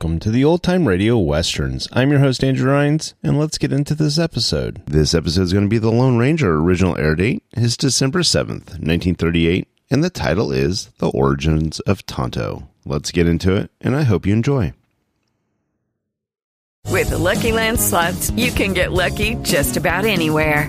Welcome to the Old Time Radio Westerns. I'm your host, Andrew Rhynes, and let's get into this episode. This episode is going to be The Lone Ranger. Original air date is December 7th, 1938, and the title is The Origins of Tonto. Let's get into it, and I hope you enjoy. With the Lucky Land slots, you can get lucky just about anywhere.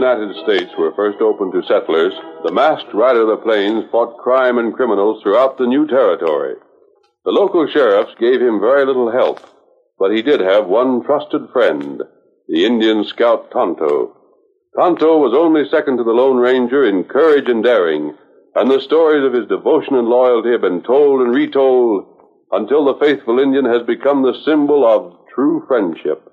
United States were first opened to settlers, the masked rider of the plains fought crime and criminals throughout the new territory. The local sheriffs gave him very little help, but he did have one trusted friend, the Indian scout Tonto. Tonto was only second to the Lone Ranger in courage and daring, and the stories of his devotion and loyalty have been told and retold until the faithful Indian has become the symbol of true friendship.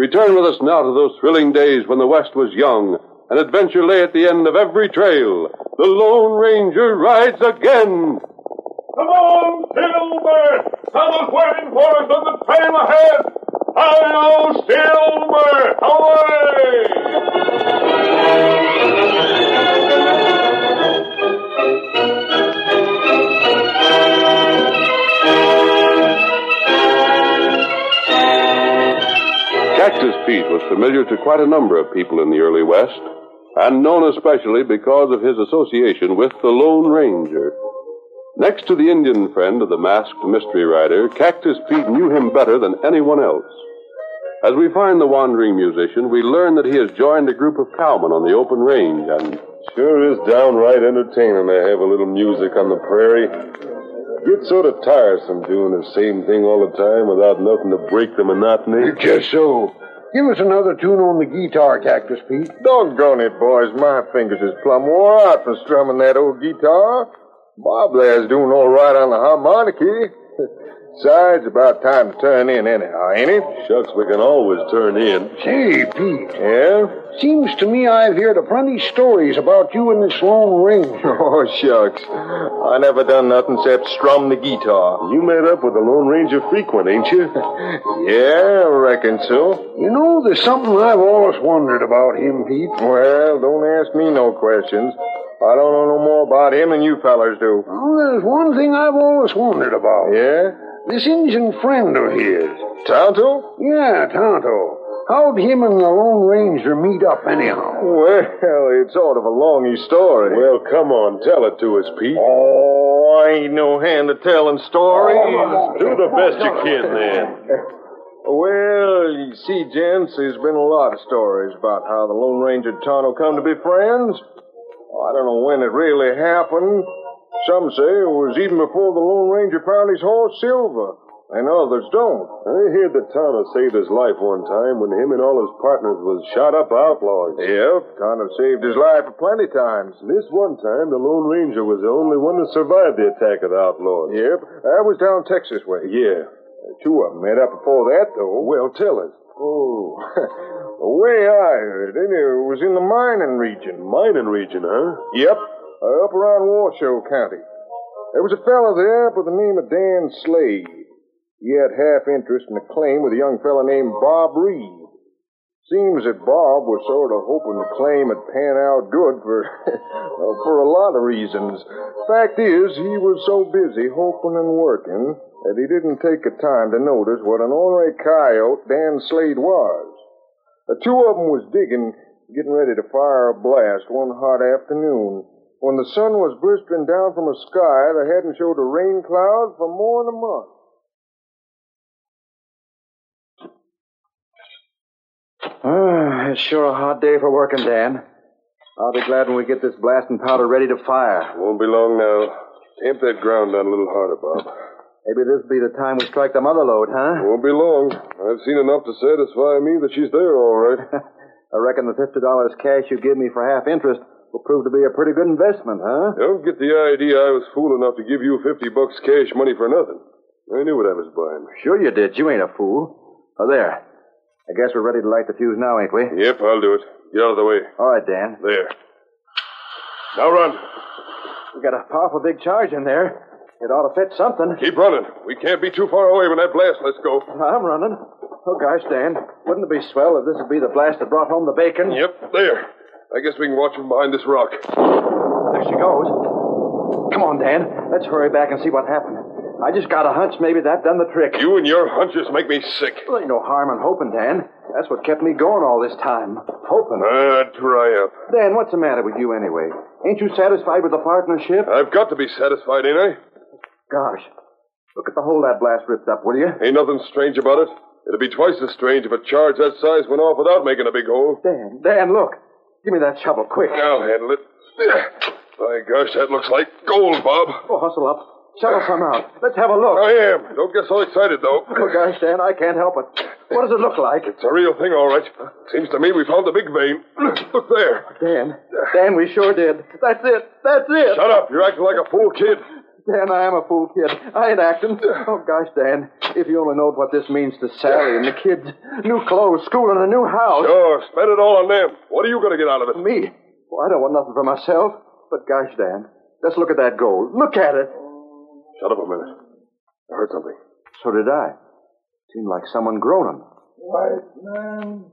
Return with us now to those thrilling days when the West was young and adventure lay at the end of every trail. The Lone Ranger rides again. Come on, Silver! Someone's waiting for us on the trail ahead! Hi-yo, Silver! Cactus Pete was familiar to quite a number of people in the early West, and known especially because of his association with the Lone Ranger. Next to the Indian friend of the masked mystery rider, Cactus Pete knew him better than anyone else. As we find the wandering musician, we learn that he has joined a group of cowmen on the open range and Sure is downright entertaining to have a little music on the prairie. Get sort of tiresome doing the same thing all the time without nothing to break the monotony. Just so. Give us another tune on the guitar, Cactus Pete. Doggone it, boys. My fingers is plumb wore out from strumming that old guitar. Bob there's doing all right on the harmonica. Besides, about time to turn in anyhow, ain't it? Shucks, we can always turn in. Say, Pete, Yeah? seems to me I've heard a plenty stories about you and this Lone Ranger. Oh, shucks. I never done nothing except strum the guitar. You met up with the Lone Ranger frequent, ain't you? Yeah, I reckon so. You know, there's something I've always wondered about him, Pete. Well, don't ask me no questions. I don't know no more about him than you fellers do. Well, there's one thing I've always wondered about. Yeah? This Indian friend of his. Tonto? Yeah, Tonto. How'd him and the Lone Ranger meet up anyhow? Well, it's sort of a longy story. Well, come on, tell it to us, Pete. Oh, I ain't no hand at telling stories. Oh, do the best you can, then. Well, you see, gents, there's been a lot of stories about how the Lone Ranger and Tonto come to be friends. I don't know when it really happened. Some say it was even before the Lone Ranger found his horse Silver, and others don't. I heard that Tonto saved his life one time when him and all his partners was shot up outlaws. Yep, Tonto saved his life plenty times. This one time, the Lone Ranger was the only one to survive the attack of the outlaws. Yep, I was down Texas way. Yeah. Two of them met up before that, though. Well, tell us. Oh, the way I heard it, it was in the mining region. Mining region, huh? Yep, uh, up around Washoe County. There was a fellow there by the name of Dan Slade. He had half interest in a claim with a young fellow named Bob Reed. Seems that Bob was sort of hoping the claim would pan out good for for a lot of reasons. Fact is, he was so busy hoping and working that he didn't take the time to notice what an ornery coyote Dan Slade was. The two of 'em was digging, getting ready to fire a blast one hot afternoon when the sun was blistering down from a sky that hadn't showed a rain cloud for more than a month. Ah, it's sure a hot day for working, Dan. I'll be glad when we get this blasting powder ready to fire. Won't be long now. Tamp that ground down a little harder, Bob. Maybe this'll be the time we strike the mother lode, huh? Won't be long. I've seen enough to satisfy me that she's there, all right. I reckon the fifty dollars cash you give me for half interest will prove to be a pretty good investment, huh? Don't get the idea I was fool enough to give you 50 bucks cash money for nothing. I knew what I was buying. Sure you did. You ain't a fool. Oh, there. I guess we're ready to light the fuse now, ain't we? Yep, I'll do it. Get out of the way. All right, Dan. There. Now run. We got a powerful big charge in there. It ought to fit something. Keep running. We can't be too far away when that blast lets go. I'm running. Oh, gosh, Dan. Wouldn't it be swell if this would be the blast that brought home the bacon? Yep, there. I guess we can watch from behind this rock. There she goes. Come on, Dan. Let's hurry back and see what happened. I just got a hunch maybe that done the trick. You and your hunches make me sick. Well, ain't no harm in hoping, Dan. That's what kept me going all this time. Hoping. Ah, dry up. Dan, what's the matter with you anyway? Ain't you satisfied with the partnership? I've got to be satisfied, ain't I? Gosh. Look at the hole that blast ripped up, will you? Ain't nothing strange about it. It'd be twice as strange if a charge that size went off without making a big hole. Dan, Dan, look. Give me that shovel, quick. I'll handle it. My gosh, that looks like gold, Bob. Oh, hustle up. Shovel some out. Let's have a look. I am. Don't get so excited, though. Oh, gosh, Dan, I can't help it. What does it look like? It's a real thing, all right. Seems to me we found the big vein. Look there. Dan, Dan, we sure did. That's it. That's it. Shut up. You're acting like a fool kid. Dan, I am a fool kid. I ain't acting. Oh, gosh, Dan, if you only knowed what this means to Sally and the kids. New clothes, school, and a new house. Sure. Spend it all on them. What are you going to get out of it? Me? Well, I don't want nothing for myself. But gosh, Dan, let's look at that gold. Look at it. Shut up a minute. I heard something. So did I. Seemed like someone groaning. White man,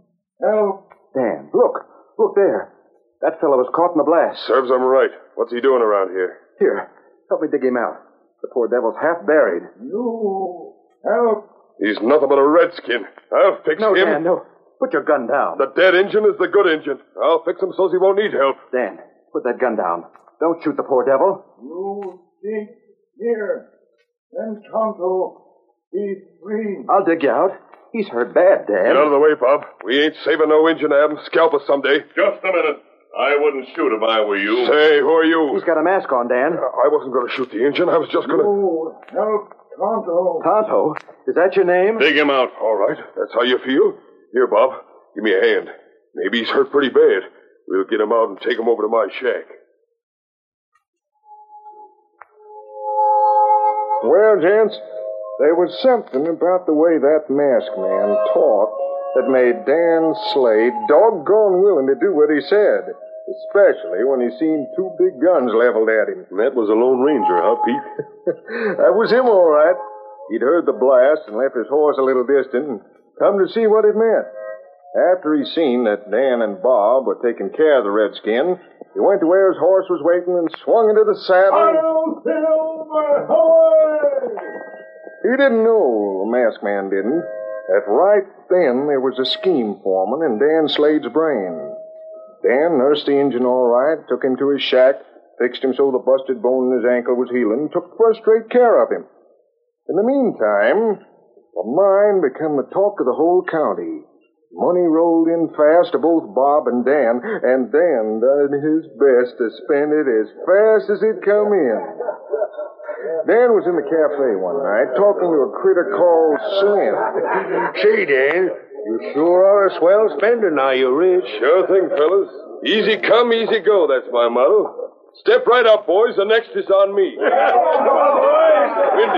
help. Dan, look. Look there. That fellow was caught in the blast. Serves him right. What's he doing around here? Here, help me dig him out. The poor devil's half buried. You, help. He's nothing but a redskin. I'll fix No, him. Dan, no. Put your gun down. The dead engine is the good engine. I'll fix him so's he won't need help. Dan, put that gun down. Don't shoot the poor devil. You dig here. Then Tonto, be free. I'll dig you out. He's hurt bad, Dan. Get out of the way, Bob. We ain't saving no engine to have him scalp us someday. Just a minute. I wouldn't shoot if I were you. Say, who are you? He's got a mask on, Dan. Uh, I wasn't going to shoot the engine. I was just going to. Oh, help, Tonto. Tonto? Is that your name? Dig him out. All right. That's how you feel? Here, Bob. Give me a hand. Maybe he's hurt pretty bad. We'll get him out and take him over to my shack. Well, gents, there was something about the way that masked man talked that made Dan Slade doggone willing to do what he said, especially when he seen two big guns leveled at him. That was a Lone Ranger, huh, Pete? that was him, all right. He'd heard the blast and left his horse a little distant and come to see what it meant. After he seen that Dan and Bob were taking care of the redskin, he went to where his horse was waiting and swung into the saddle. He didn't know, the masked man didn't, that right then there was a scheme forming in Dan Slade's brain. Dan nursed the engine all right, took him to his shack, fixed him so the busted bone in his ankle was healing, took first rate care of him. In the meantime, the mine became the talk of the whole county. Money rolled in fast to both Bob and Dan, and Dan done his best to spend it as fast as it come in. Dan was in the cafe one night talking to a critter called Slim. Say, Dan, you sure are a swell spender now you're rich. Sure thing, fellas. Easy come, easy go. That's my motto. Step right up, boys. The next is on me. Windy,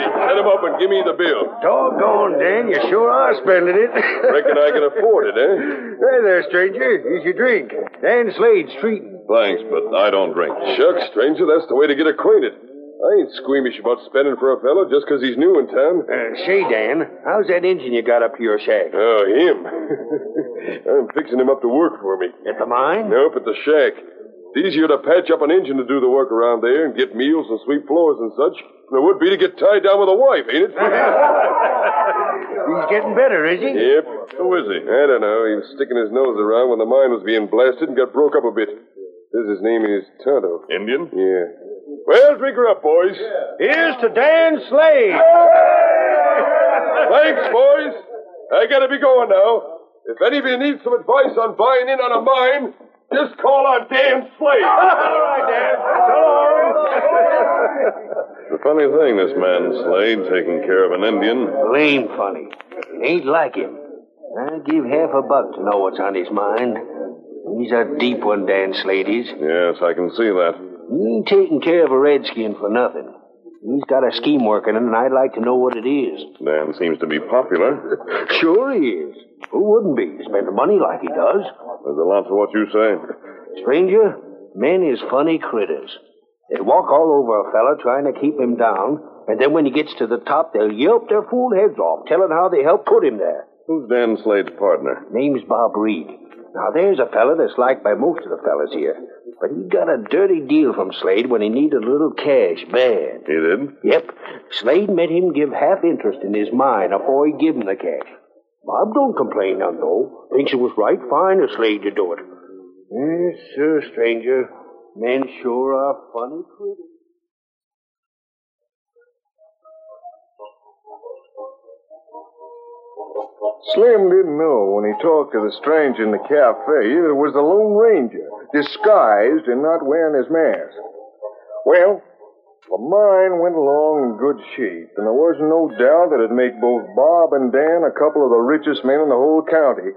set him up and give me the bill. Doggone, Dan, you sure are spending it. Reckon I can afford it, eh? Hey there, stranger. Here's your drink. Dan Slade's treating. Thanks, but I don't drink. Shucks, stranger, that's the way to get acquainted. I ain't squeamish about spending for a fellow just 'cause he's new in town. Uh, say, Dan, how's that engine you got up to your shack? Oh, him. I'm fixing him up to work for me. At the mine? Nope, at the shack. It's easier to patch up an engine to do the work around there and get meals and sweep floors and such than it would be to get tied down with a wife, ain't it? He's getting better, is he? Yep. Who is he? I don't know. He was sticking his nose around when the mine was being blasted and got broke up a bit. Says his name is Tonto. Indian? Yeah. Well, drink her up, boys. Here's to Dan Slade. Thanks, boys. I gotta be going now. If any of you need some advice on buying in on a mine, just call on Dan Slade. All right, Dan. So long. It's a funny thing, this man Slade taking care of an Indian. Lame funny. Ain't like him. I'd give half a buck to know what's on his mind. He's a deep one, Dan Slade is. Yes, I can see that. He ain't taking care of a redskin for nothing. He's got a scheme working, and I'd like to know what it is. Dan seems to be popular. Sure he is. Who wouldn't be? Spending money like he does. There's a lot to what you say. Stranger, men is funny critters. They walk all over a fella trying to keep him down, and then when he gets to the top, they'll yelp their fool heads off, telling how they helped put him there. Who's Dan Slade's partner? Name's Bob Reed. Now, there's a fella that's liked by most of the fellas here. But he got a dirty deal from Slade when he needed a little cash bad. He did? Yep. Slade made him give half interest in his mine afore he give him the cash. Bob don't complain none, though. Thinks it was right fine of Slade to do it. Eh, yes, sir, stranger. Men sure are funny critters. Slim didn't know when he talked to the stranger in the cafe that it was the Lone Ranger, disguised and not wearing his mask. Well, the mine went along in good shape, and there wasn't no doubt that it'd make both Bob and Dan a couple of the richest men in the whole county.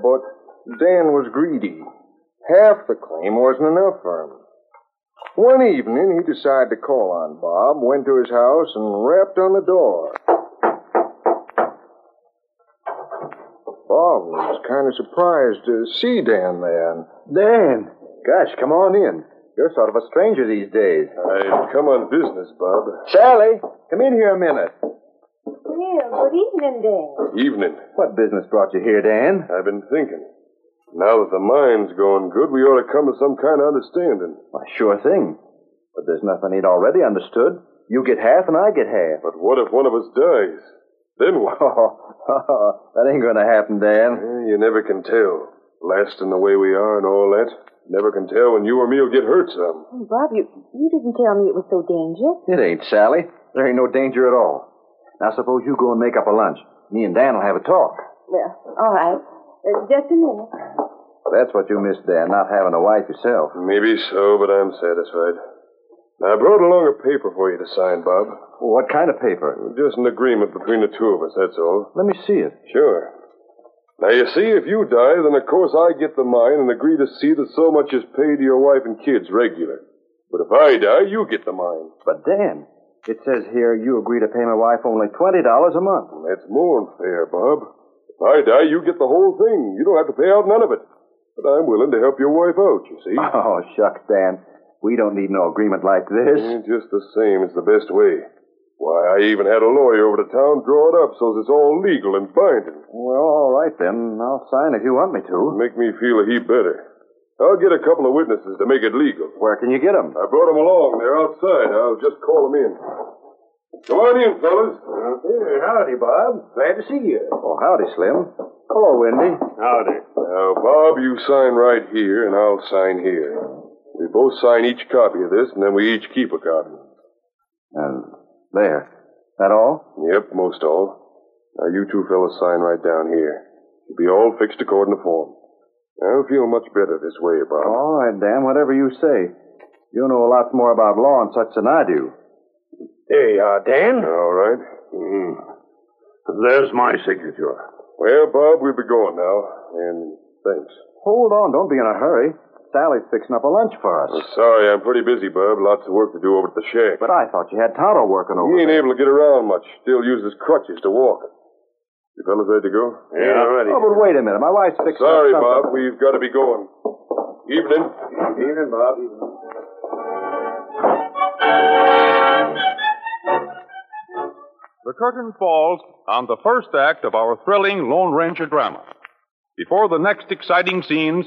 But Dan was greedy. Half the claim wasn't enough for him. One evening, he decided to call on Bob, went to his house, and rapped on the door. Oh, Bob was kind of surprised to see Dan there. Dan, gosh, come on in. You're sort of a stranger these days. I've come on business, Bob. Sally, come in here a minute. Well, good evening, Dan. Evening. What business brought you here, Dan? I've been thinking. Now that the mine's going good, we ought to come to some kind of understanding. Why, sure thing. But there's nothing he'd already understood. You get half and I get half. But what if one of us dies? Then what? Oh, that ain't gonna happen, Dan. Eh, You never can tell. Lasting the way we are and all that. Never can tell when you or me'll get hurt some. Oh, Bob, you, you didn't tell me it was so dangerous. It ain't, Sally. There ain't no danger at all. Now suppose you go and make up a lunch. Me and Dan will have a talk. Well, all right. Uh, just a minute. That's what you missed, Dan, not having a wife yourself. Maybe so, but I'm satisfied. Now, I brought along a paper for you to sign, Bob. What kind of paper? Just an agreement between the two of us, that's all. Let me see it. Sure. Now, you see, if you die, then of course I get the mine and agree to see that so much is paid to your wife and kids regular. But if I die, you get the mine. But, Dan, it says here you agree to pay my wife only $20 a month. That's more than fair, Bob. If I die, you get the whole thing. You don't have to pay out none of it. But I'm willing to help your wife out, you see. Oh, shucks, Dan. We don't need no agreement like this. Eh, just the same, it's the best way. Why, I even had a lawyer over to town draw it up so it's all legal and binding. Well, all right then. I'll sign if you want me to. Make me feel a heap better. I'll get a couple of witnesses to make it legal. Where can you get them? I brought them along. They're outside. I'll just call them in. Come on in, fellas. Hey, howdy, Bob. Glad to see you. Oh, howdy, Slim. Hello, Windy. Howdy. Now, Bob, you sign right here, and I'll sign here. We both sign each copy of this, and then we each keep a copy. And there. That all? Yep, most all. Now, you two fellas sign right down here. It'll be all fixed according to form. I'll feel much better this way, Bob. All right, Dan, whatever you say. You know a lot more about law and such than I do. There you are, Dan. All right. Mm. There's my signature. Well, Bob, we'll be going now. And thanks. Hold on, don't be in a hurry. Sally's fixing up a lunch for us. I'm sorry, I'm pretty busy, Bob. Lots of work to do over at the shack. But I thought you had Tonto working over He ain't there. able to get around much. Still uses crutches to walk. You fellas ready to go? Yeah, ready. Oh, but wait a minute. My wife's fixing Sorry, up something. Bob. We've got to be going. Evening. Evening, Bob. The curtain falls on the first act of our thrilling Lone Ranger drama. Before the next exciting scenes,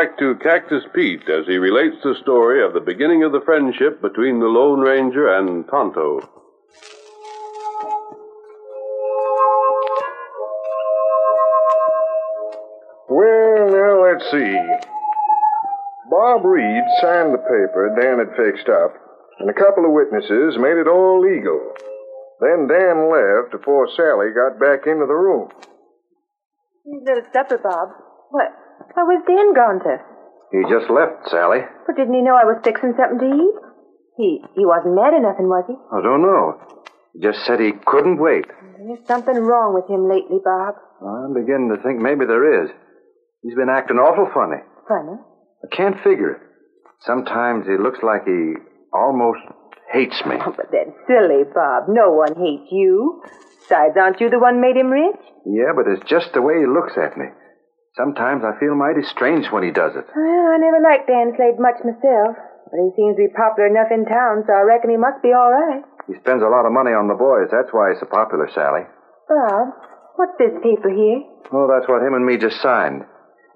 Back to Cactus Pete as he relates the story of the beginning of the friendship between the Lone Ranger and Tonto. Well, now, let's see. Bob Reed signed the paper Dan had fixed up, and a couple of witnesses made it all legal. Then Dan left before Sally got back into the room. Here's a little supper, Bob. What? Where was Dan gone to? He just left, Sally. But didn't he know I was fixing something to eat? He he wasn't mad or nothing, was he? I don't know. He just said he couldn't wait. There's something wrong with him lately, Bob. I'm beginning to think maybe there is. He's been acting awful funny. Funny. I can't figure it. Sometimes he looks like he almost hates me. Oh, but that's silly, Bob. No one hates you. Besides, aren't you the one made him rich? Yeah, but it's just the way he looks at me. Sometimes I feel mighty strange when he does it. Well, I never liked Dan Slade much myself. But he seems to be popular enough in town, so I reckon he must be all right. He spends a lot of money on the boys. That's why he's so popular, Sally. Bob, what's this paper here? Oh, that's what him and me just signed.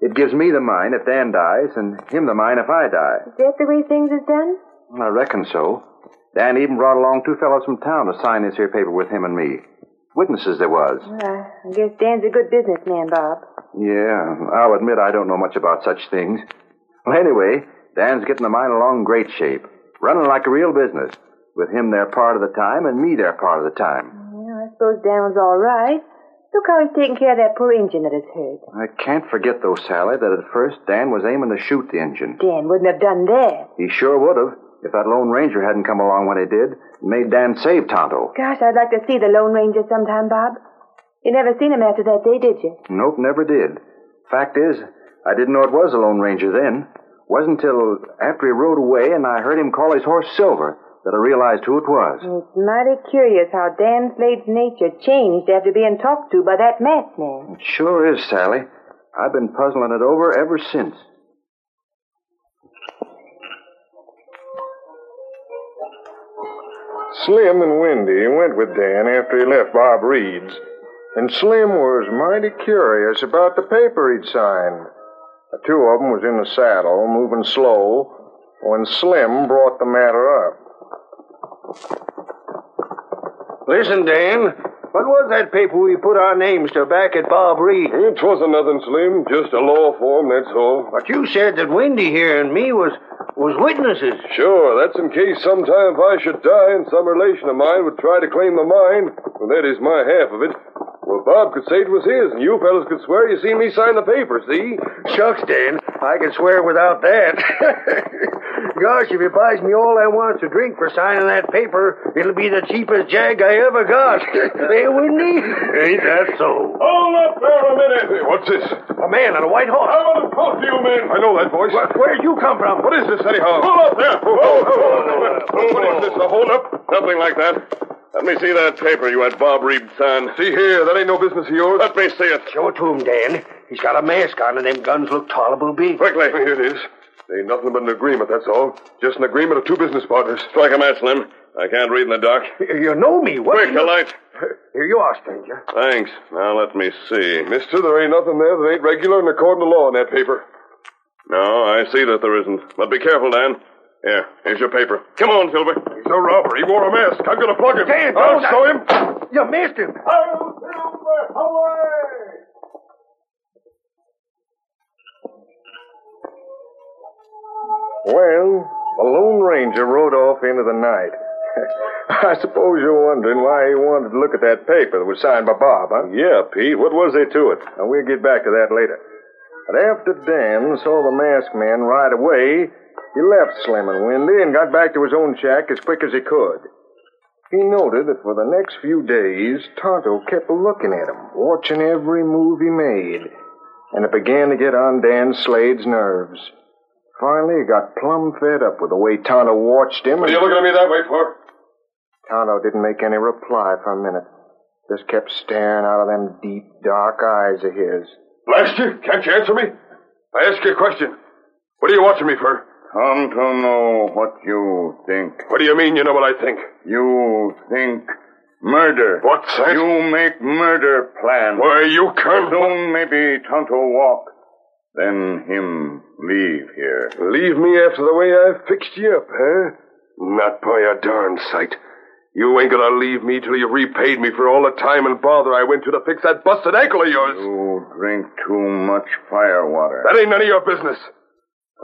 It gives me the mine if Dan dies, and him the mine if I die. Is that the way things is done? Well, I reckon so. Dan even brought along two fellows from town to sign this here paper with him and me. Witnesses there was. Well, I guess Dan's a good businessman, Bob. Yeah, I'll admit I don't know much about such things. Well, anyway, Dan's getting the mine along in great shape, running like a real business, with him there part of the time and me there part of the time. Well, I suppose Dan was all right. Look how he's taking care of that poor engine that is hurt. I can't forget, though, Sally, that at first Dan was aiming to shoot the engine. Dan wouldn't have done that. He sure would have, if that Lone Ranger hadn't come along when he did and made Dan save Tonto. Gosh, I'd like to see the Lone Ranger sometime, Bob. You never seen him after that day, did you? Nope, never did. Fact is, I didn't know it was a Lone Ranger then. Wasn't till after he rode away and I heard him call his horse Silver that I realized who it was. It's mighty curious how Dan Slade's nature changed after being talked to by that masked man. It sure is, Sally. I've been puzzling it over ever since. Slim and Windy went with Dan after he left Bob Reed's, and Slim was mighty curious about the paper he'd signed. The two of them was in the saddle, moving slow, when Slim brought the matter up. Listen, Dan. What was that paper we put our names to back at Bob Reed? It wasn't nothing, Slim. Just a law form, that's all. But you said that Windy here and me was was witnesses. Sure, that's in case sometime if I should die and some relation of mine would try to claim the mine. Well, that is my half of it. Well, Bob could say it was his, and you fellas could swear you seen me sign the paper, see? Shucks, Dan. I can swear without that. Gosh, if he buys me all I want to drink for signing that paper, it'll be the cheapest jag I ever got. hey, wouldn't he? Ain't that so? Hold up there a minute. Hey, what's this? A man on a white horse. I want to talk to you, man. I know that voice. Where, where'd you come from? What is this, anyhow? Hold up there. Oh, oh, oh, what is this, a hold-up? Nothing like that. Let me see that paper you had Bob Reed sign. See here, that ain't no business of yours. Let me see it. Show it to him, Dan. He's got a mask on, and them guns look tolerable big. Quickly. Here it is. Ain't nothing but an agreement, that's all. Just an agreement of two business partners. Strike a match, Slim. I can't read in the dark. You know me. What Quick, you... a light. Here you are, stranger. Thanks. Now let me see. Mister, there ain't nothing there that ain't regular and according to law in that paper. No, I see that there isn't. But be careful, Dan. Here, here's your paper. Come on, Silver. He's a robber. He wore a mask. I'm going to plug him. Dan, I'll don't- show him. You missed him. Well, the Lone Ranger rode off into the night. I suppose you're wondering why he wanted to look at that paper that was signed by Bob, huh? Yeah, Pete. What was there to it? Now, we'll get back to that later. But after Dan saw the masked man ride away, he left Slim and Windy and got back to his own shack as quick as he could. He noted that for the next few days, Tonto kept looking at him, watching every move he made, and it began to get on Dan Slade's nerves. Finally, he got plumb fed up with the way Tonto watched him. What are you looking at me that way for? Tonto didn't make any reply for a minute. Just kept staring out of them deep, dark eyes of his. Blast you! Can't you answer me? I ask you a question. What are you watching me for? Come to know what you think. What do you mean you know what I think? You think murder. What's that? You make murder plan. Why, you can't. Soon maybe Tonto walk. Then him leave here. Leave me after the way I've fixed you up, huh? Not by a darn sight. You ain't gonna leave me till you repaid me for all the time and bother I went to to fix that busted ankle of yours. You drink too much fire water. That ain't none of your business.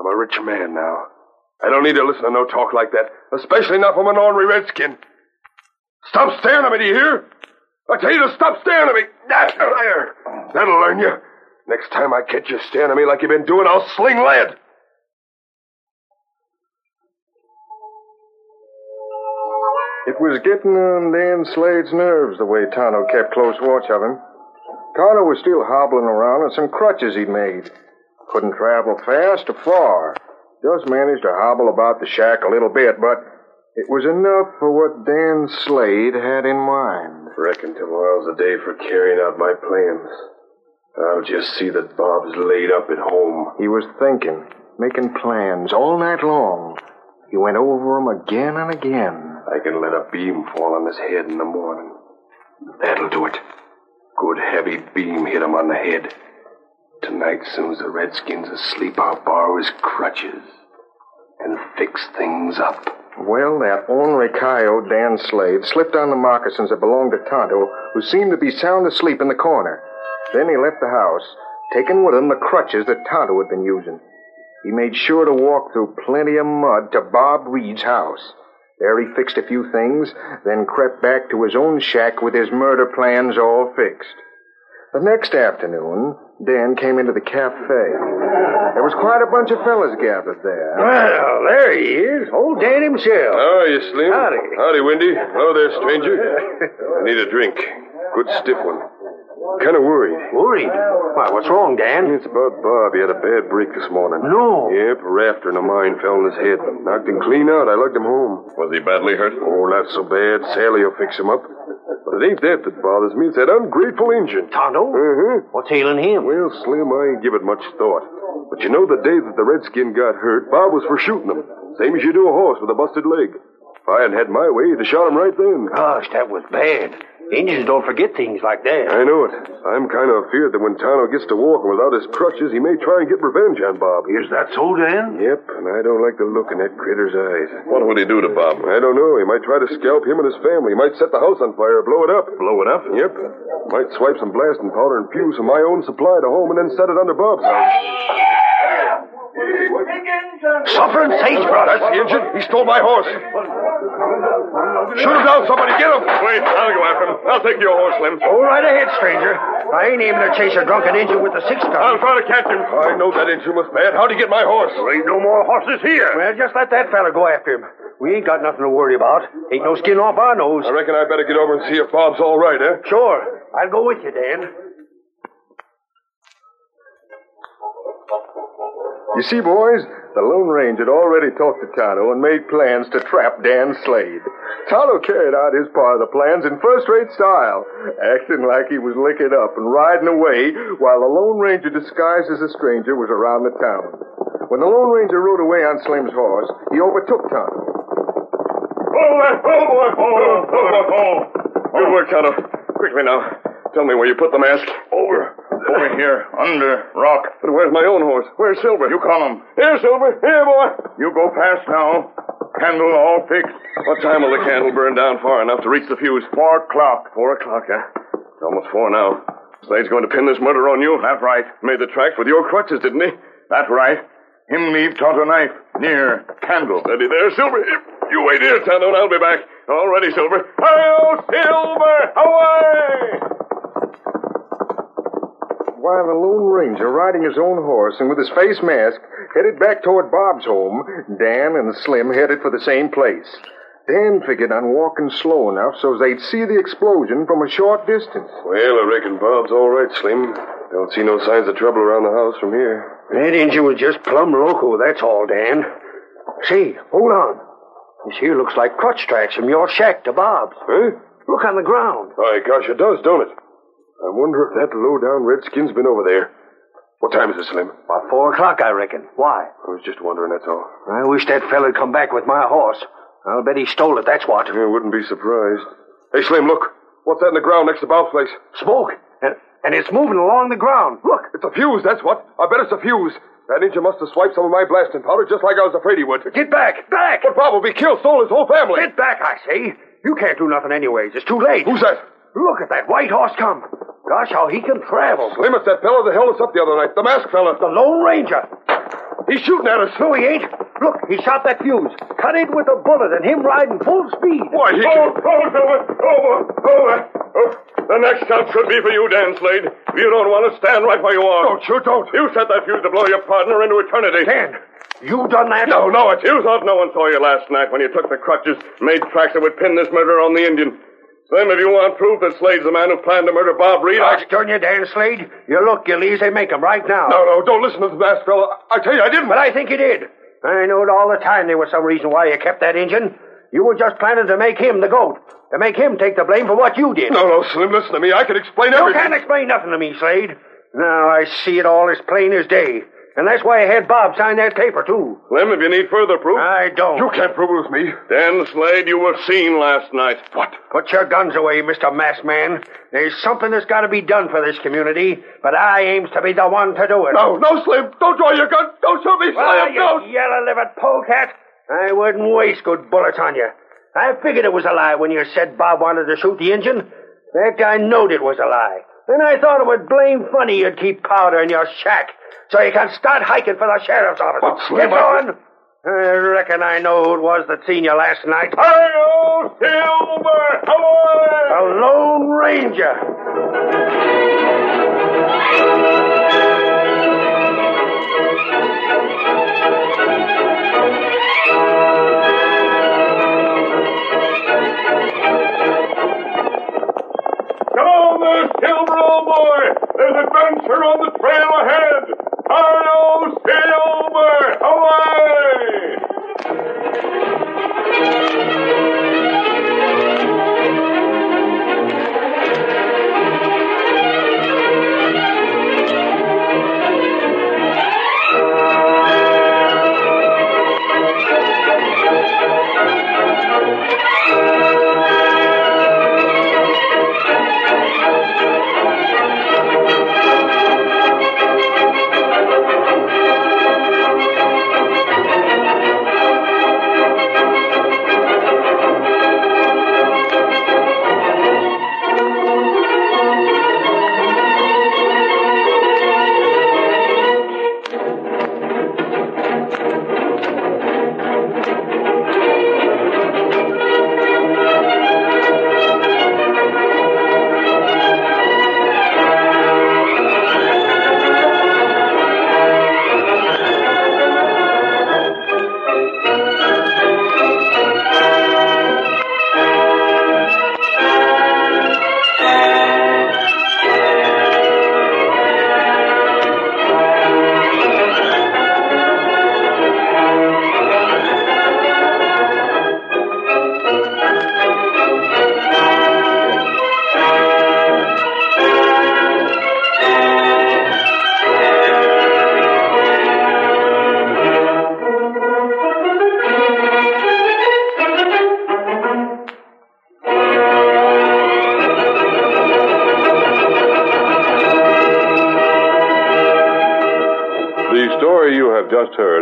I'm a rich man now. I don't need to listen to no talk like that, especially not from an ornery redskin. Stop staring at me, do you hear? I tell you to stop staring at me. That'll learn you. Next time I catch you staring at me like you've been doing, I'll sling lead. It was getting on Dan Slade's nerves the way Tonto kept close watch of him. Tonto was still hobbling around on some crutches he'd made. Couldn't travel fast or far. Just managed to hobble about the shack a little bit, but it was enough for what Dan Slade had in mind. Reckon tomorrow's the day for carrying out my plans. I'll just see that Bob's laid up at home. He was thinking, making plans all night long. He went over 'em again and again. I can let a beam fall on his head in the morning. That'll do it. Good heavy beam hit him on the head. Tonight, soon as the Redskin's are asleep, I'll borrow his crutches and fix things up. Well, that ornery coyote, Dan Slade, slipped on the moccasins that belonged to Tonto, who seemed to be sound asleep in the corner. Then he left the house, taking with him the crutches that Tonto had been using. He made sure to walk through plenty of mud to Bob Reed's house. There he fixed a few things, then crept back to his own shack with his murder plans all fixed. The next afternoon, Dan came into the cafe. There was quite a bunch of fellas gathered there. Well, there he is. Old Dan himself. How are you, Slim? Howdy. Howdy, Windy. Hello there, stranger. I need a drink. Good stiff one. Kind of worried. Worried? Why, what's wrong, Dan? It's about Bob. He had a bad break this morning. No. Yep, a rafter in a mine fell on his head. Knocked him clean out. I lugged him home. Was he badly hurt? Oh, not so bad. Sally will fix him up. But it ain't that that bothers me. It's that ungrateful Injun. Tonto? Uh-huh. What's ailing him? Well, Slim, I ain't give it much thought. But you know the day that the redskin got hurt, Bob was for shooting him. Same as you do a horse with a busted leg. If I hadn't had my way, he'd have shot him right then. Gosh, that was bad. Injuns don't forget things like that. I know it. I'm kind of afeard that when Tonto gets to walking without his crutches, he may try and get revenge on Bob. Is that so, Dan? Yep, and I don't like the look in that critter's eyes. What would he do to Bob? I don't know. He might try to scalp him and his family. He might set the house on fire or blow it up. Blow it up? Yep. Might swipe some blasting powder and fuse from my own supply to home and then set it under Bob's house. Suffering sagebrush. That's the engine. He stole my horse. Shoot him down, somebody. Get him. Wait, I'll go after him. I'll take your horse, Slim. Go right ahead, stranger. I ain't aiming to chase a drunken Injun with a six gun. I'll try to catch him. I know that engine was bad. How'd he get my horse? There ain't no more horses here. Well, just let that fella go after him. We ain't got nothing to worry about. Ain't no skin off our nose. I reckon I better get over and see if Bob's all right, eh? Sure. I'll go with you, Dan. You see, boys, the Lone Ranger had already talked to Tonto and made plans to trap Dan Slade. Tonto carried out his part of the plans in first-rate style, acting like he was licking up and riding away while the Lone Ranger disguised as a stranger was around the town. When the Lone Ranger rode away on Slim's horse, he overtook Tonto. Oh, boy, oh, boy, oh, oh, oh. Good work, Tonto. Quickly now. Tell me where you put the mask. Over. Over here, under rock. But where's my own horse? Where's Silver? You call him. Here, Silver. Here, boy. You go fast now. Candle all fixed. What time will the candle burn down far enough to reach the fuse? Four o'clock. Four o'clock, huh? It's almost four now. Slade's going to pin this murder on you. That's right. Made the tracks with your crutches, didn't he? That's right. Him leave Tonto knife near candle. Steady there, Silver. You wait here, Tonto, and I'll be back. All ready, Silver. Hi-yo, Silver! Away! While the Lone Ranger, riding his own horse and with his face masked, headed back toward Bob's home, Dan and Slim headed for the same place. Dan figured on walking slow enough so they'd see the explosion from a short distance. Well, I reckon Bob's all right, Slim. Don't see no signs of trouble around the house from here. That engine was just plumb loco, that's all, Dan. See, hold on. This here looks like crutch tracks from your shack to Bob's. Huh? Look on the ground. By gosh, it does, don't it? I wonder if that low-down redskin's been over there. What time is it, Slim? About four o'clock, I reckon. Why? I was just wondering, that's all. I wish that feller'd come back with my horse. I'll bet he stole it, that's what. I wouldn't be surprised. Hey, Slim, look. What's that in the ground next to Bob's place? Smoke. And, and it's moving along the ground. Look. It's a fuse, that's what. I bet it's a fuse. That ninja must have swiped some of my blasting powder just like I was afraid he would. Get back! Back! But Bob will be killed, stole his whole family. Get back, I say. You can't do nothing anyways. It's too late. Who's that? Look at that white horse come. Gosh, how he can travel. Slim, it's that fellow that held us up the other night. The masked fella. The Lone Ranger. He's shooting at us. No, he ain't. Look, he shot that fuse. Cut it with a bullet and him riding full speed. Why, he Oh, oh, Silver. Over. Over. Oh, the next shot should be for you, Dan Slade. You don't want to stand right where you are. Don't you, don't. You set that fuse to blow your partner into eternity. Dan, you done that? No, no, it's you thought no one saw you last night when you took the crutches, made tracks that would pin this murder on the Indian. Slim, if you want proof that Slade's the man who planned to murder Bob Reed, I... Darn you, Dan Slade. You look, you they make 'em right now. No, no, don't listen to the masked fella. I tell you, I didn't. But I think you did. I knowed all the time there was some reason why you kept that engine. You were just planning to make him the goat. To make him take the blame for what you did. No, no, Slim, listen to me. I can explain everything. You can't explain nothing to me, Slade. Now I see it all as plain as day. And that's why I had Bob sign that paper, too. Slim, if you need further proof. I don't. You can't prove it was me. Dan Slade, you were seen last night. What? Put your guns away, Mr. Masked Man. There's something that's got to be done for this community, but I aims to be the one to do it. No, no, Slim. Don't draw your gun. Don't shoot me, Slim. Well, you don't. yellow-livered polecat. I wouldn't waste good bullets on you. I figured it was a lie when you said Bob wanted to shoot the engine. In fact, I knowed it was a lie. And I thought it was blame funny you'd keep powder in your shack so you can start hiking for the sheriff's office. But, Slim, Get I- going. I reckon I know who it was that seen you last night. Hi-yo, Silver! Away! The Lone Ranger. there, Silver, old boy! There's adventure on the trail ahead! Hi-yo, Silver! Away!